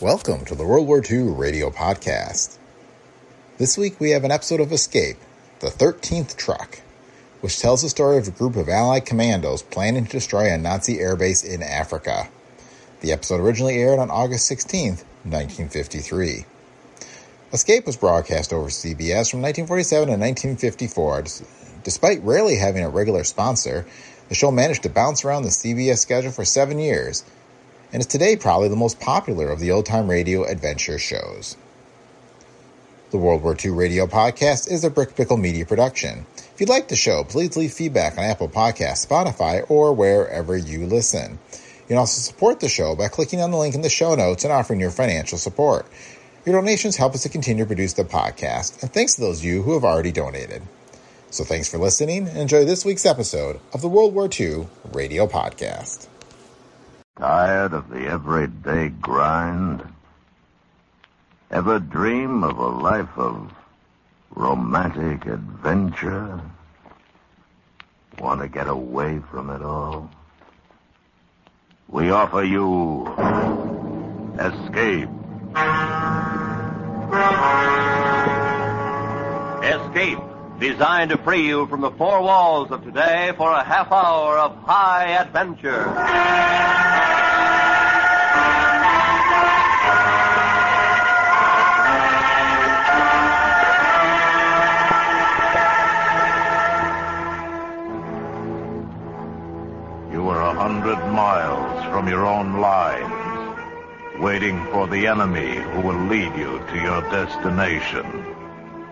Welcome to the World War II Radio Podcast. This week we have an episode of Escape, the 13th Truck, which tells the story of a group of Allied commandos planning to destroy a Nazi airbase in Africa. The episode originally aired on August 16, 1953. Escape was broadcast over CBS from 1947 to 1954. Despite rarely having a regular sponsor, the show managed to bounce around the CBS schedule for seven years and is today probably the most popular of the old time radio adventure shows. The World War II Radio Podcast is a Brick Pickle Media production. If you like the show, please leave feedback on Apple Podcasts, Spotify, or wherever you listen. You can also support the show by clicking on the link in the show notes and offering your financial support. Your donations help us to continue to produce the podcast, and thanks to those of you who have already donated. So thanks for listening, and enjoy this week's episode of the World War II Radio Podcast. Tired of the everyday grind? Ever dream of a life of romantic adventure? Want to get away from it all? We offer you Escape. Escape, designed to free you from the four walls of today for a half hour of high adventure. You were a hundred miles from your own lines, waiting for the enemy who will lead you to your destination,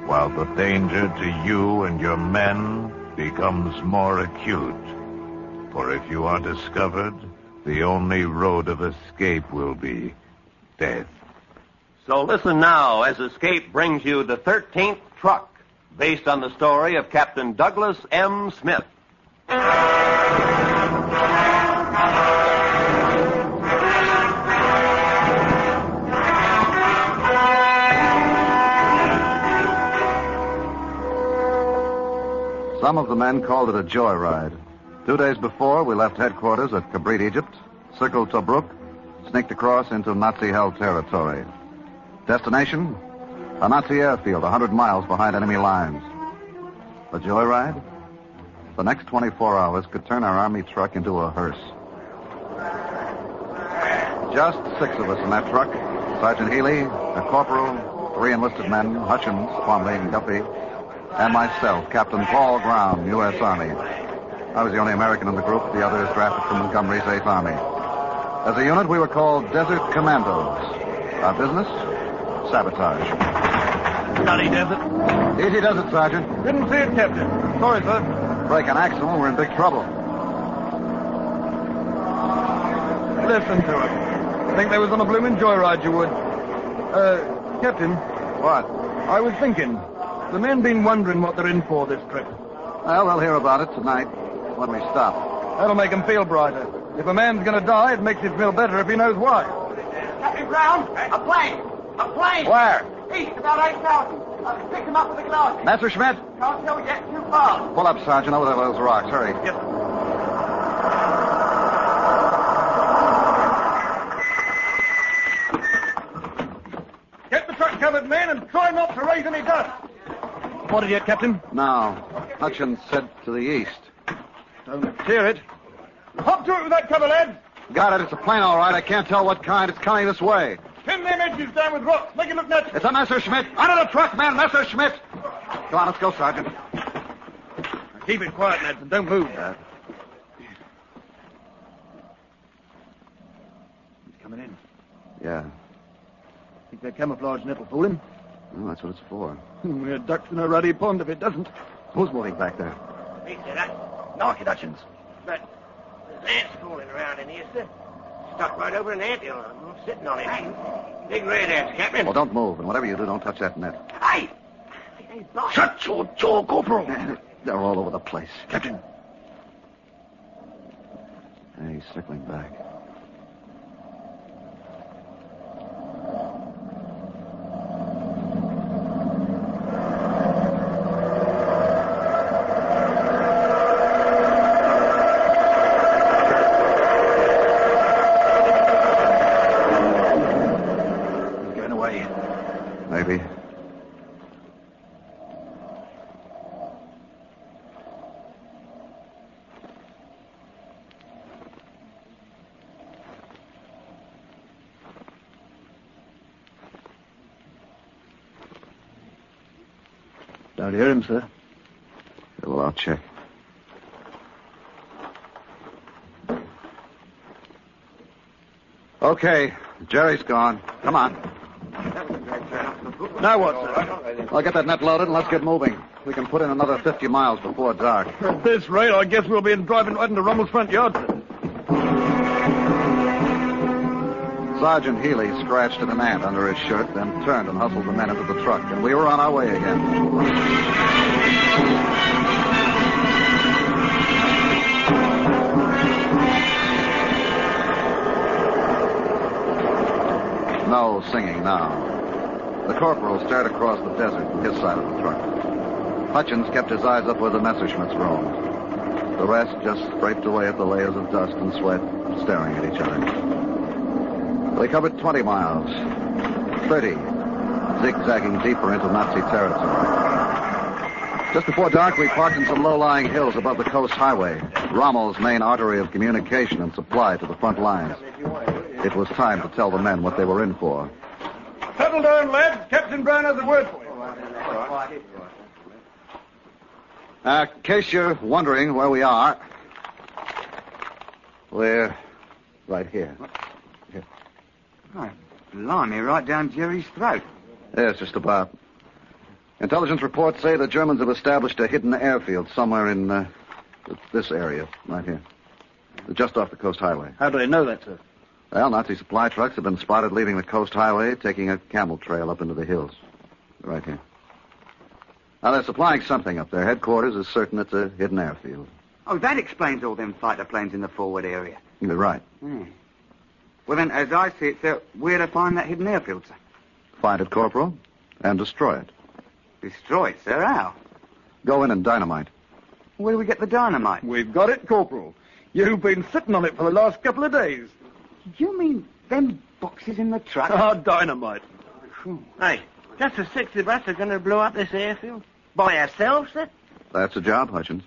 while the danger to you and your men becomes more acute. For if you are discovered, the only road of escape will be death. So listen now as Escape brings you the 13th Truck, based on the story of Captain Douglas M. Smith. Some of the men called it a joyride. Two days before, we left headquarters at Kabrit, Egypt, circled Tobruk, sneaked across into Nazi-held territory. Destination? A Nazi airfield a hundred miles behind enemy lines. A joyride? The next 24 hours could turn our army truck into a hearse. Just six of us in that truck. Sergeant Healy, a corporal, three enlisted men, Hutchins, Plumley, and Duffy, and myself, Captain Paul Graham, U.S. Army. I was the only American in the group, the others drafted from Montgomery's 8th Army. As a unit, we were called Desert Commandos. Our business? Sabotage. Bloody desert. Easy does it, Sergeant. Didn't see it, Captain. Sorry, sir. Break an axle, we're in big trouble. Listen to it. Think they was on a bloomin' joyride, you would. Uh, Captain, What? I was thinking. The men been wondering what they're in for this trip. Well, they'll hear about it tonight. Let me stop. That'll make them feel brighter. If a man's gonna die, it makes him feel better if he knows why. Captain Brown, a plane! A plane! Where? East, about 8,000. I uh, picked him up with the glass. Messerschmitt? Can't tell yet, too far. Pull up, Sergeant, over there with those rocks. Hurry. Yes. Get the truck covered, men, and try not to raise any dust. Spotted yet, Captain? No. Hutchins said to the east. Don't hear it. Hop to it with that cover, lads. Got it. It's a plane, all right. I can't tell what kind. It's coming this way. Pin them edges down with rocks. Make it look natural. It's a Messerschmitt. Under the truck, man. Messerschmitt. Come on, let's go, Sergeant. Keep it quiet, lads, and don't move. Uh, He's coming in. yeah. Think they're camouflage and it'll fool him? Well, that's what it's for. Hmm, we're ducks in a ruddy pond if it doesn't. Who's moving back there? Me, sir. Knock it, Hutchins. But there's ants crawling around in here, sir. Stuck right over an ant hill. I'm sitting on it. Big red ants, Captain. Well, don't move, and whatever you do, don't touch that net. Hey! Hey, boss. Shut your jaw, Corporal. They're all over the place. Captain. Hey, he's circling back. He's going away. Maybe. Don't hear him, sir. Yeah, well, I'll check. Okay, Jerry's gone. Come on. Now what, sir? I'll get that net loaded and let's get moving. We can put in another 50 miles before dark. At this rate, I guess we'll be in driving right into Rommel's front yard, sir. Sergeant Healy scratched at an ant under his shirt, then turned and hustled the men into the truck, and we were on our way again. No singing now. The corporal stared across the desert from his side of the truck. Hutchins kept his eyes up where the Messerschmitts roamed. The rest just scraped away at the layers of dust and sweat, staring at each other. We covered 20 miles. 30, zigzagging deeper into Nazi territory. Just before dark, we parked in some low-lying hills above the coast highway, Rommel's main artery of communication and supply to the front lines. It was time to tell the men what they were in for. Settle down, lads. Captain Brown has a word for you. Uh, in case you're wondering where we are, we're right here. Oh, blimey, right down Jerry's throat. Yes, just about. Intelligence reports say the Germans have established a hidden airfield somewhere in uh, this area, right here. Just off the coast highway. How do they know that, sir? Well, Nazi supply trucks have been spotted leaving the coast highway, taking a camel trail up into the hills. Right here. Now, they're supplying something up there. Headquarters is certain it's a hidden airfield. Oh, that explains all them fighter planes in the forward area. You're right. Hmm. Well, then, as I see it, sir, where to find that hidden airfield, sir? Find it, Corporal, and destroy it. Destroy it, sir. How? Go in and dynamite. Where do we get the dynamite? We've got it, Corporal. You've been sitting on it for the last couple of days. You mean them boxes in the truck? Ah, dynamite. Hey, just the six of us are going to blow up this airfield? By ourselves, sir? That's a job, Hutchins.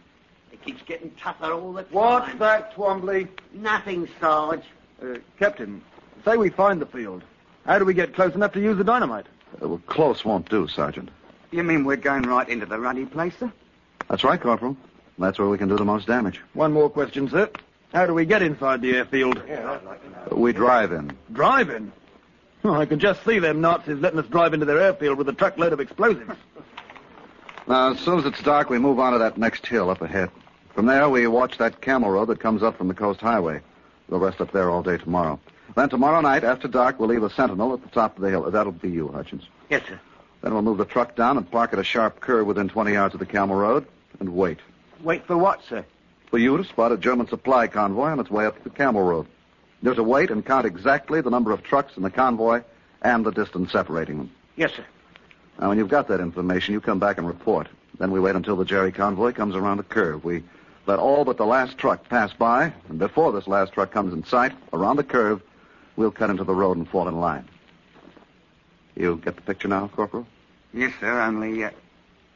It keeps getting tougher all the time. What's that, Twombly? Nothing, Sarge. Uh, Captain, say we find the field. How do we get close enough to use the dynamite? Uh, well, close won't do, Sergeant. You mean we're going right into the ruddy place, sir? That's right, Corporal. That's where we can do the most damage. One more question, sir. How do we get inside the airfield? Uh, we drive in. Drive in? Oh, I can just see them Nazis letting us drive into their airfield with a truckload of explosives. Now, as soon as it's dark, we move on to that next hill up ahead. From there, we watch that camel road that comes up from the coast highway. We'll rest up there all day tomorrow. Then tomorrow night, after dark, we'll leave a sentinel at the top of the hill. That'll be you, Hutchins. Yes, sir. Then we'll move the truck down and park at a sharp curve within 20 yards of the camel road and wait. Wait for what, sir? For you to spot a German supply convoy on its way up the camel road. You're to wait and count exactly the number of trucks in the convoy and the distance separating them. Yes, sir. Now, when you've got that information, you come back and report. Then we wait until the Jerry convoy comes around the curve. We let all but the last truck pass by, and before this last truck comes in sight, around the curve, we'll cut into the road and fall in line. You get the picture now, Corporal? Yes, sir, only, uh,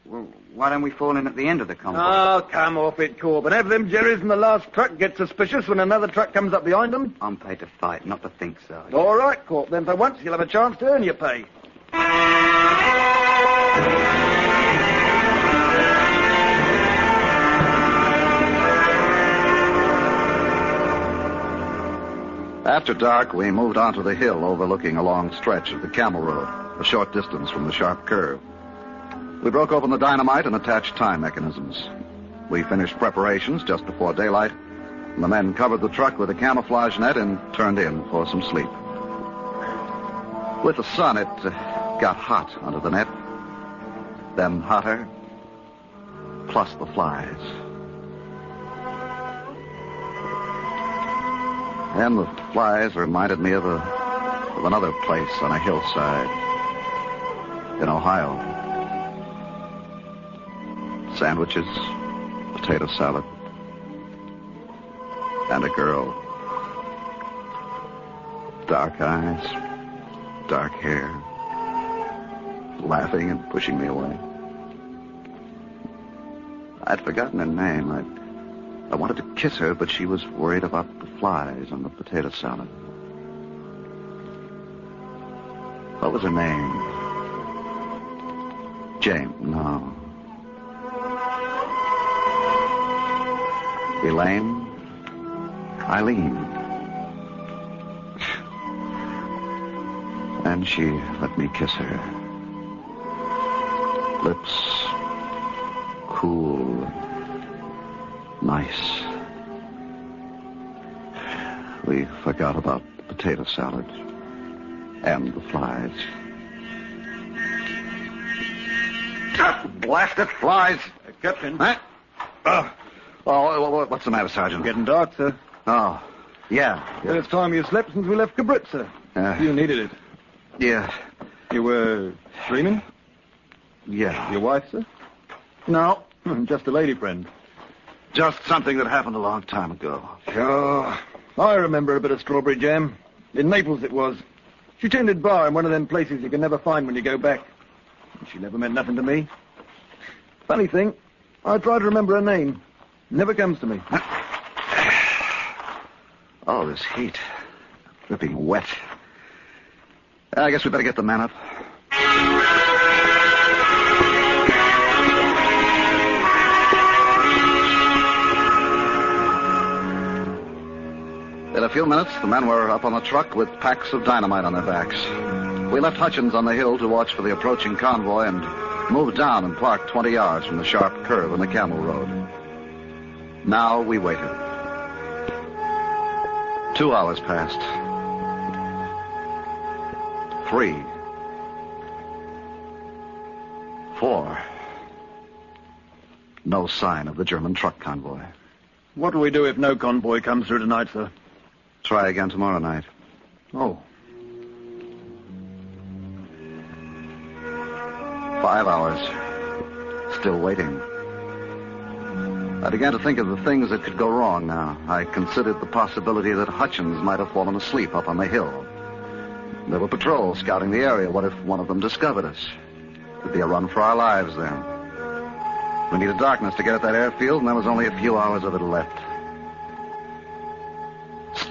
well, why don't we fall in at the end of the convoy? Oh, come off it, Corbin. Have them Jerrys in the last truck get suspicious when another truck comes up behind them? I'm paid to fight, not to think, sir. All right, Corp. Then for once you'll have a chance to earn your pay. After dark, we moved onto the hill overlooking a long stretch of the camel road, a short distance from the sharp curve. We broke open the dynamite and attached time mechanisms. We finished preparations just before daylight and The men covered the truck with a camouflage net and turned in for some sleep. With the sun, it uh, got hot under the net, then hotter, plus the flies. And the flies reminded me of, a, of another place on a hillside in Ohio. Sandwiches, potato salad, and a girl. Dark eyes, dark hair, laughing and pushing me away. I'd forgotten her name. I, I wanted to kiss her, but she was worried about the flies on the potato salad. What was her name? Jane? No. Elaine? Eileen. And she let me kiss her. Lips cool, nice. We forgot about the potato salad and the flies. Blasted flies! Uh, Captain. Huh? Uh, oh, wha- what's the matter, Sergeant? Getting dark, sir. Oh, yeah. It's time you slept since we left Kabrit, sir. Uh, You needed it. yeah. You were dreaming? Yeah. Your wife, sir? No, just a lady friend. Just something that happened a long time ago. Sure. I remember a bit of strawberry jam. In Naples it was. She tended bar in one of them places you can never find when you go back. She never meant nothing to me. Funny thing, I try to remember her name. Never comes to me. Oh, this heat. Dripping wet. I guess we better get the man up. A few minutes, the men were up on the truck with packs of dynamite on their backs. We left Hutchins on the hill to watch for the approaching convoy and moved down and parked 20 yards from the sharp curve in the camel road. Now we waited. Two hours passed. Three. Four. No sign of the German truck convoy. What do we do if no convoy comes through tonight, sir? Try again tomorrow night. Oh. Five hours. Still waiting. I began to think of the things that could go wrong now. I considered the possibility that Hutchins might have fallen asleep up on the hill. There were patrols scouting the area. What if one of them discovered us? It'd be a run for our lives then. We needed darkness to get at that airfield, and there was only a few hours of it left.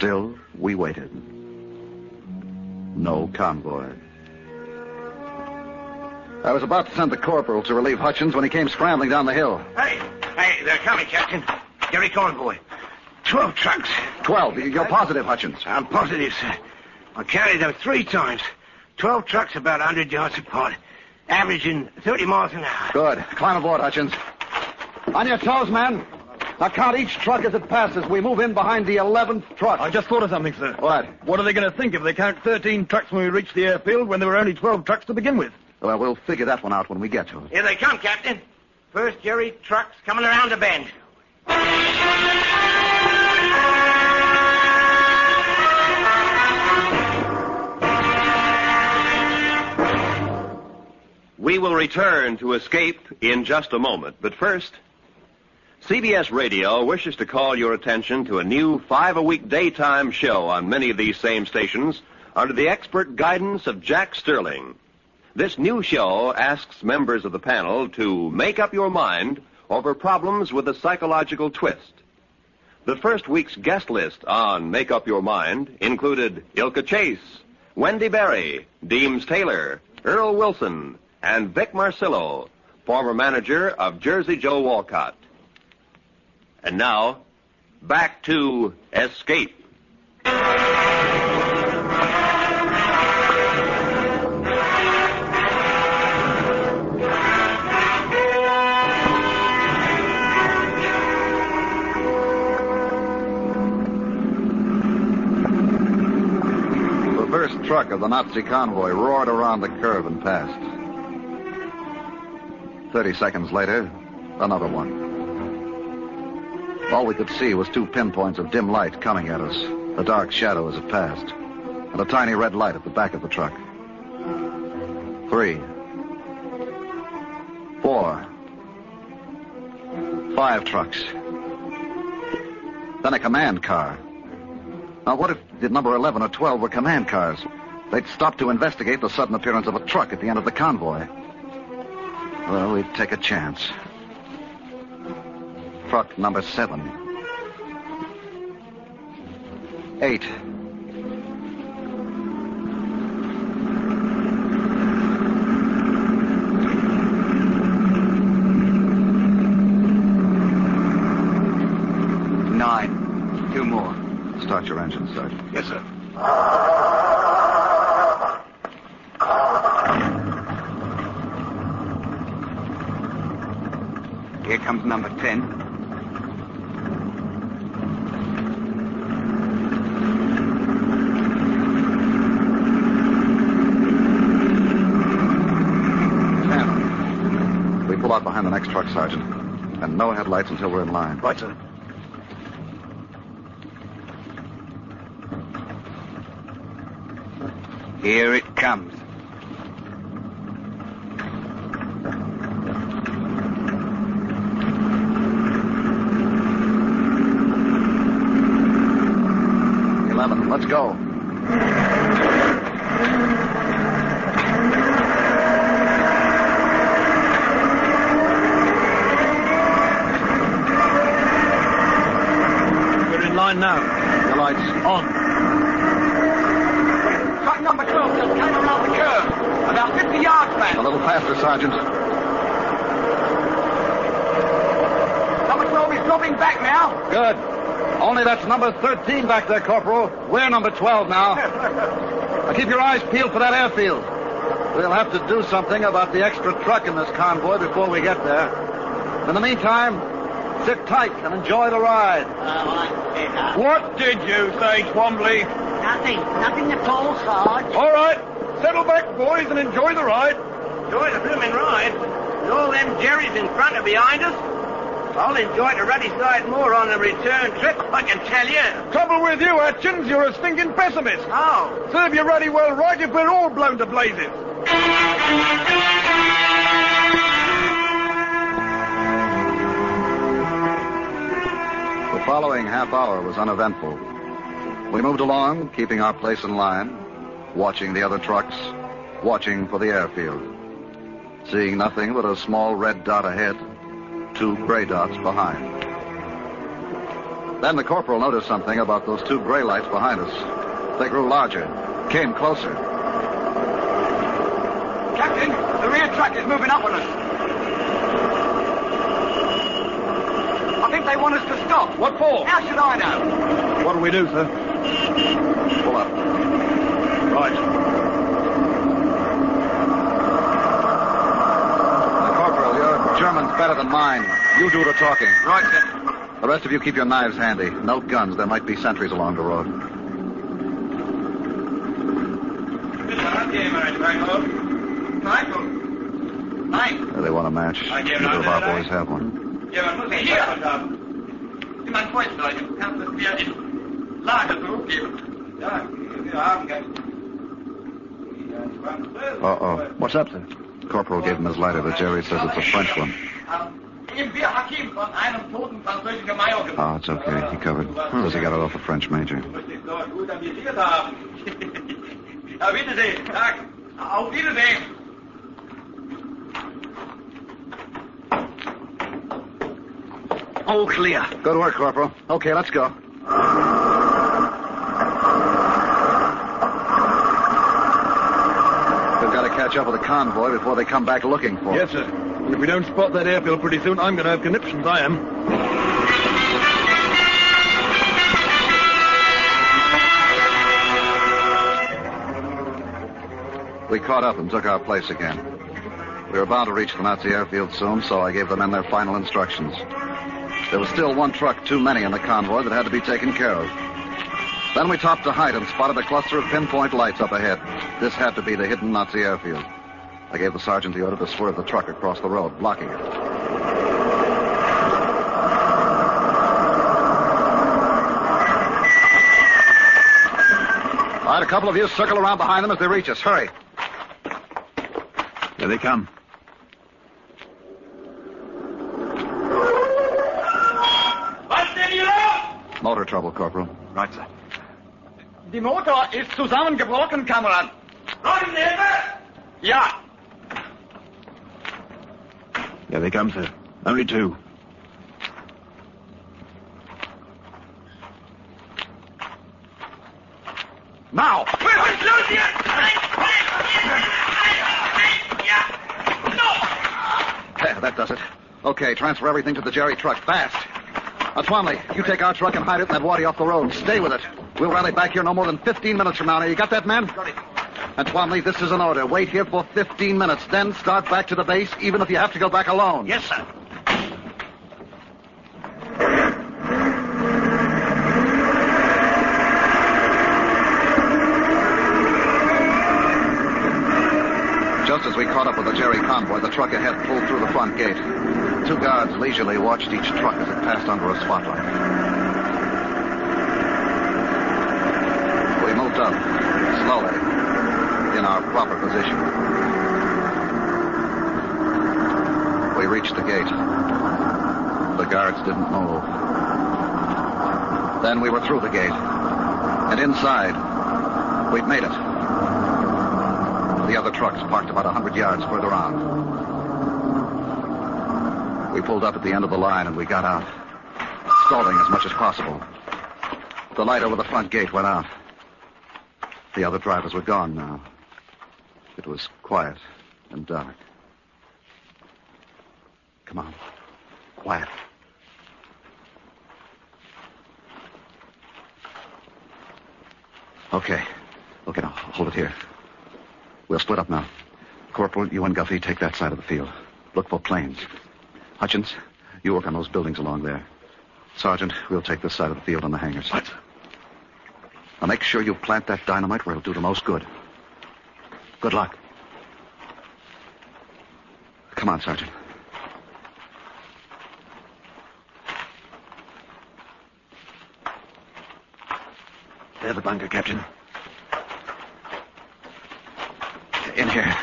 Still, we waited. No convoy. I was about to send the corporal to relieve Hutchins when he came scrambling down the hill. Hey, hey, they're coming, Captain. Jerry Convoy. Twelve trucks. Twelve. You're positive, Hutchins. I'm positive, sir. I counted them three times. Twelve trucks about a 100 yards apart, averaging 30 miles an hour. Good. Climb aboard, Hutchins. On your toes, man. Now count each truck as it passes. We move in behind the 11th truck. I just thought of something, sir. What? What are they going to think if they count 13 trucks when we reach the airfield when there were only 12 trucks to begin with? Well, we'll figure that one out when we get to it. Here they come, Captain. First Jerry trucks coming around the bend. We will return to Escape in just a moment, but first, CBS Radio wishes to call your attention to a new five a week daytime show on many of these same stations under the expert guidance of Jack Sterling. This new show asks members of the panel to make up your mind over problems with a psychological twist. The first week's guest list on Make Up Your Mind included Ilka Chase, Wendy Barrie, Deems Taylor, Earl Wilson, and Vic Marcillo, former manager of Jersey Joe Walcott. And now, back to Escape. truck of the Nazi convoy roared around the curve and passed. Thirty seconds later, another one. All we could see was two pinpoints of dim light coming at us, a dark shadow as it passed, and a tiny red light at the back of the truck. Three. Four. Five trucks. Then a command car. Now, what if the number 11 or 12 were command cars? They'd stop to investigate the sudden appearance of a truck at the end of the convoy. Well, we'd take a chance. Truck number seven. Eight. Nine. Two more. Start your engine, Sergeant. Yes, sir. Here comes number ten. Ten. We pull out behind the next truck, Sergeant. And no headlights until we're in line. Right, sir. Here it comes. Eleven. Let's go. We're in line now. The lights on. Truck number 12 just came around the curve. About 50 yards back. A little faster, Sergeant. Number 12 is dropping back now. Good. Only that's number 13 back there, Corporal. We're number 12 now. now keep your eyes peeled for that airfield. We'll have to do something about the extra truck in this convoy before we get there. In the meantime, sit tight and enjoy the ride. Uh, what did you say, Twombly? Nothing. Nothing at all, Sarge. All right. Settle back, boys, and enjoy the ride. Enjoy the blooming ride. With all them Jerry's in front and behind us. I'll enjoy the ruddy side more on the return trip, I can tell you. Trouble with you, Atkins, you're a stinking pessimist. Oh. Serve you ruddy well right if we're all blown to blazes. The following half hour was uneventful. We moved along, keeping our place in line, watching the other trucks, watching for the airfield. Seeing nothing but a small red dot ahead, two gray dots behind. Then the corporal noticed something about those two gray lights behind us. They grew larger, came closer. Captain, the rear truck is moving up on us. I think they want us to stop. What for? How should I know? What'll we do, sir? Pull up. Right. Corporal, your German's better than mine. You do the talking. Right, sir. The rest of you keep your knives handy. No guns. There might be sentries along the road. Michael. Mike. They want a match. Neither of our boys have one. Jemand muss sich hier haben. Jemand freut Leute. Du kannst es mir in Lager zurückgeben. Ja, wir haben ganz. Uh-oh. What's up, sir? Corporal gave him his lighter, but Jerry says it's a French one. Im Bir Hakeim von einem toten französischen Major. Oh, it's okay. He covered. Says he got it off a French major. Du musst dich dort gut amüsiert haben. Auf Wiedersehen. Auf Wiedersehen. All clear. Good work, Corporal. Okay, let's go. We've got to catch up with the convoy before they come back looking for us. Yes, sir. And if we don't spot that airfield pretty soon, I'm going to have conniptions. I am. We caught up and took our place again. We were bound to reach the Nazi airfield soon, so I gave the men their final instructions. There was still one truck too many in the convoy that had to be taken care of. Then we topped a height and spotted a cluster of pinpoint lights up ahead. This had to be the hidden Nazi airfield. I gave the sergeant the order to swerve the truck across the road, blocking it. All right, a couple of you circle around behind them as they reach us. Hurry. Here they come. Was denn hier? Motor trouble, Corporal. Right, sir. Die Motor ist zusammengebrochen, Kamerad. Brauchen Hilfe? Ja. Here they come, sir. Only two. Now! Was ist los hier? There, that does it. Okay, transfer everything to the Jerry truck, fast. Now, Twomley, you take our truck and hide it in that wadi off the road. Stay with it. We'll rally back here no more than 15 minutes from now. Now, you got that, man? Got it. And Twomley, this is an order. Wait here for 15 minutes, then start back to the base, even if you have to go back alone. Yes, sir. Just as we caught up with the Jerry convoy, the truck ahead pulled through the front gate. Two guards leisurely watched each truck as it passed under a spotlight. We moved up, slowly, in our proper position. We reached the gate. The guards didn't move. Then we were through the gate. And inside, we'd made it. The other trucks parked about a hundred yards further on. We pulled up at the end of the line and we got out, stalling as much as possible. The light over the front gate went out. The other drivers were gone now. It was quiet and dark. Come on. Quiet. Okay. Okay, now, hold it here. We'll split up now. Corporal, you and Guffey take that side of the field. Look for planes. Hutchins, you work on those buildings along there. Sergeant, we'll take this side of the field on the hangars. What? Now make sure you plant that dynamite where it'll do the most good. Good luck. Come on, Sergeant. There's the bunker, Captain. In here.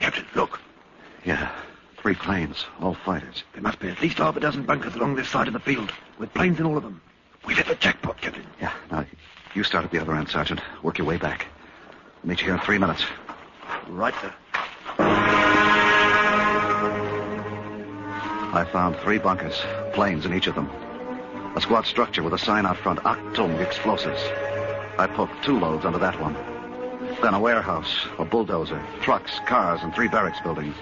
Captain, look. Yeah. Three planes, all fighters. There must be at least half a dozen bunkers along this side of the field, with planes in all of them. We've hit the jackpot, Captain. You start at the other end, Sergeant. Work your way back. I'll meet you here in three minutes. Right, sir. I found three bunkers, planes in each of them. A squad structure with a sign out front, Achtung Explosives. I poked two loads under that one. Then a warehouse, a bulldozer, trucks, cars, and three barracks buildings.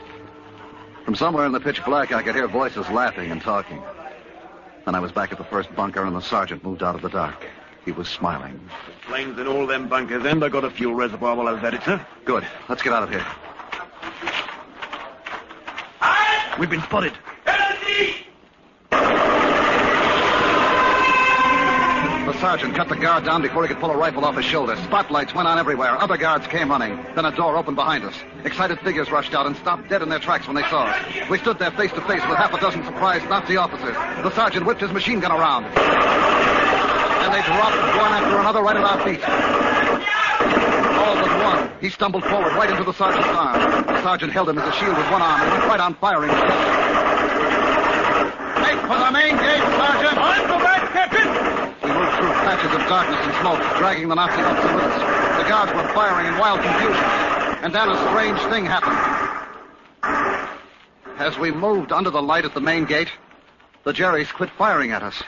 From somewhere in the pitch black, I could hear voices laughing and talking. Then I was back at the first bunker, and the sergeant moved out of the dark. He was smiling. Planes in all them bunkers, and I got a fuel reservoir while I was at it, sir. Good. Let's get out of here. We've been spotted. The sergeant cut the guard down before he could pull a rifle off his shoulder. Spotlights went on everywhere. Other guards came running. Then a door opened behind us. Excited figures rushed out and stopped dead in their tracks when they saw us. We stood there face to face with half a dozen surprised Nazi officers. The sergeant whipped his machine gun around. And they dropped one after another right at our feet. All but one. He stumbled forward right into the sergeant's arm. The sergeant held him as a shield with one arm and went right on firing. Make for the main gate, Sergeant! On the back, Captain! We moved through patches of darkness and smoke, dragging the Nazi officer with us. The guards were firing in wild confusion. And then a strange thing happened. As we moved under the light at the main gate, the Jerrys quit firing at us.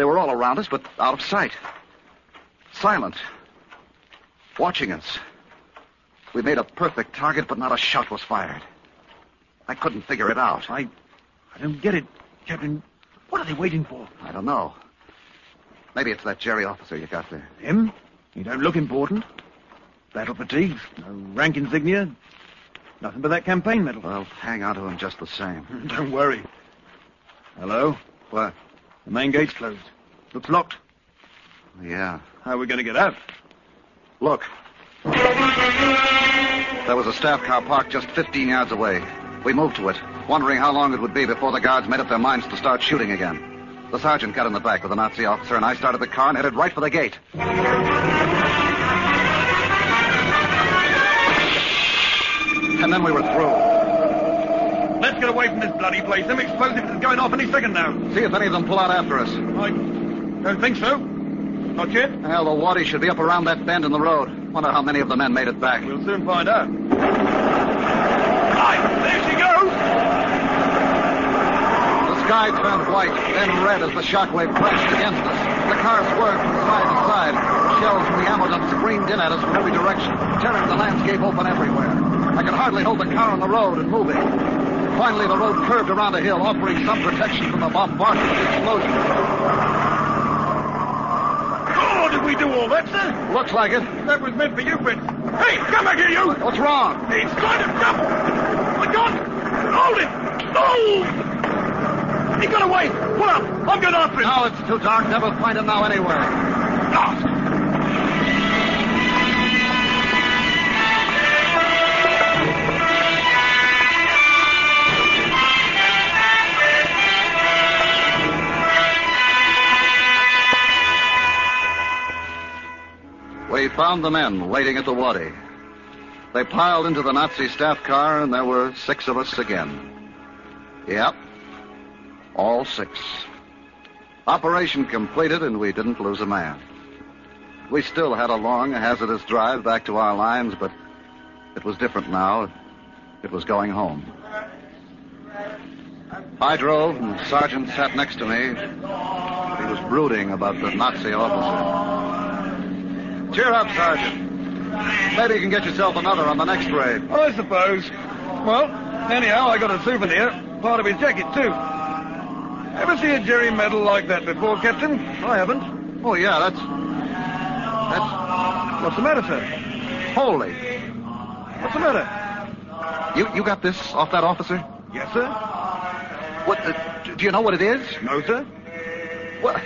They were all around us, but out of sight. Silent. Watching us. We made a perfect target, but not a shot was fired. I couldn't figure it out. I, I don't get it, Captain. What are they waiting for? I don't know. Maybe it's that Jerry officer you got there. Him? He don't look important. Battle fatigues, no rank insignia, nothing but that campaign medal. Well, hang on to him just the same. Don't worry. Hello? What? The main gate's closed. Looks locked. Yeah. How are we going to get out? Look. There was a staff car parked just 15 yards away. We moved to it, wondering how long it would be before the guards made up their minds to start shooting again. The sergeant got in the back with the Nazi officer, and I started the car and headed right for the gate. And then we were through. Let's get away from this bloody place. Them explosives is going off any second now. See if any of them pull out after us. I don't think so. Not yet. Well, the wadi should be up around that bend in the road. Wonder how many of the men made it back. We'll soon find out. There she goes. The sky turned white, then red as the shockwave crashed against us. The car swerved from side to side. Shells from the ammo dump screamed in at us from every direction, tearing the landscape open everywhere. I could hardly hold the car on the road and moving. Finally, the road curved around a hill, offering some protection from the bombardment of the explosion. Oh, did we do all that, sir? Looks like it. That was meant for you, Fritz. Hey, come back here, you! What's wrong? He's trying to jump! My God! Hold it! No! He got away! Pull up! I'm going after him! No, it's too dark. Never find him now anywhere. Found the men waiting at the Wadi. They piled into the Nazi staff car, and there were six of us again. Yep. All six. Operation completed, and we didn't lose a man. We still had a long, hazardous drive back to our lines, but it was different now. It was going home. I drove, and the sergeant sat next to me. He was brooding about the Nazi officer. Cheer up, Sergeant. Maybe you can get yourself another on the next raid. I suppose. Well, anyhow, I got a souvenir. Part of his jacket, too. Ever see a Jerry medal like that before, Captain? I haven't. Oh, yeah, that's. That's. What's the matter, sir? Holy. What's the matter? You, you got this off that officer? Yes, sir. What? Uh, do you know what it is? No, sir. What?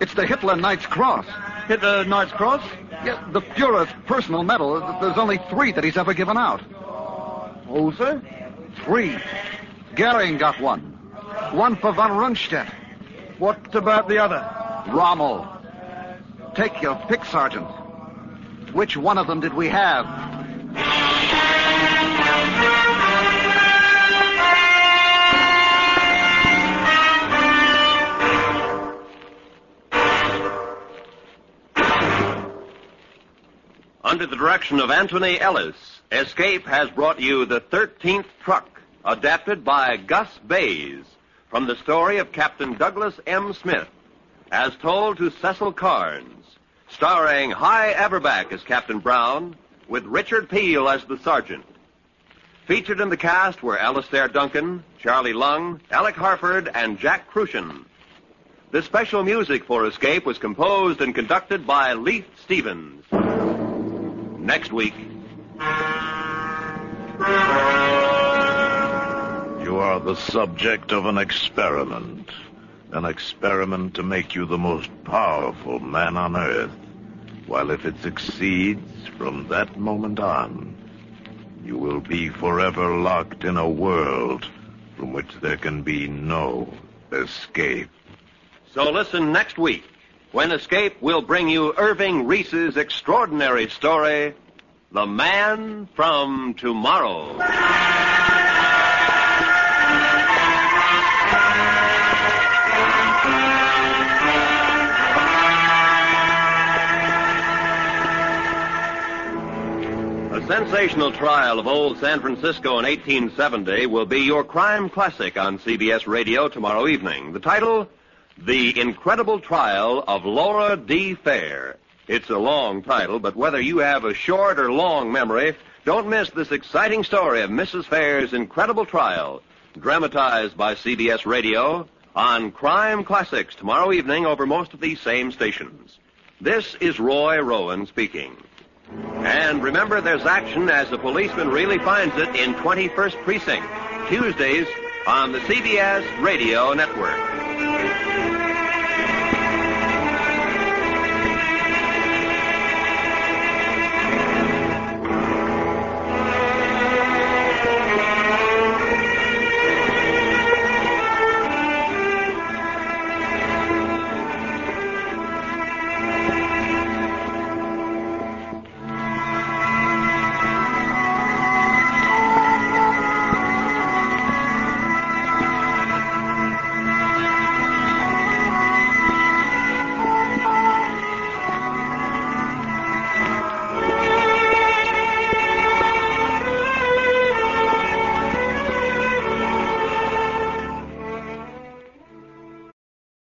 It's the Hitler Knight's Cross. Hitler Knight's Cross? Yeah, the Fuhrer's personal medal. There's only three that he's ever given out. Oh, sir? Three. Goering got one. One for von Rundstedt. What about the other? Rommel. Take your pick, Sergeant. Which one of them did we have? Under the direction of Anthony Ellis, Escape has brought you the 13th Truck, adapted by Gus Bayz, from the story of Captain Douglas M. Smith, as told to Cecil Carnes, starring Hy Averback as Captain Brown, with Richard Peel as the sergeant. Featured in the cast were Alastair Duncan, Charlie Lung, Alec Harford, and Jack Kruschen. The special music for Escape was composed and conducted by Leith Stevens. Next week. You are the subject of an experiment. An experiment to make you the most powerful man on earth. While if it succeeds, from that moment on, you will be forever locked in a world from which there can be no escape. So listen next week when Escape will bring you Irving Reese's extraordinary story, The Man from Tomorrow. A sensational trial of old San Francisco in 1870 will be your crime classic on CBS Radio tomorrow evening. The title, The Incredible Trial of Laura D. Fair. It's a long title, but whether you have a short or long memory, don't miss this exciting story of Mrs. Fair's incredible trial, dramatized by CBS Radio on Crime Classics tomorrow evening over most of these same stations. This is Roy Rowan speaking. And remember, there's action as the policeman really finds it in 21st Precinct, Tuesdays on the CBS Radio Network.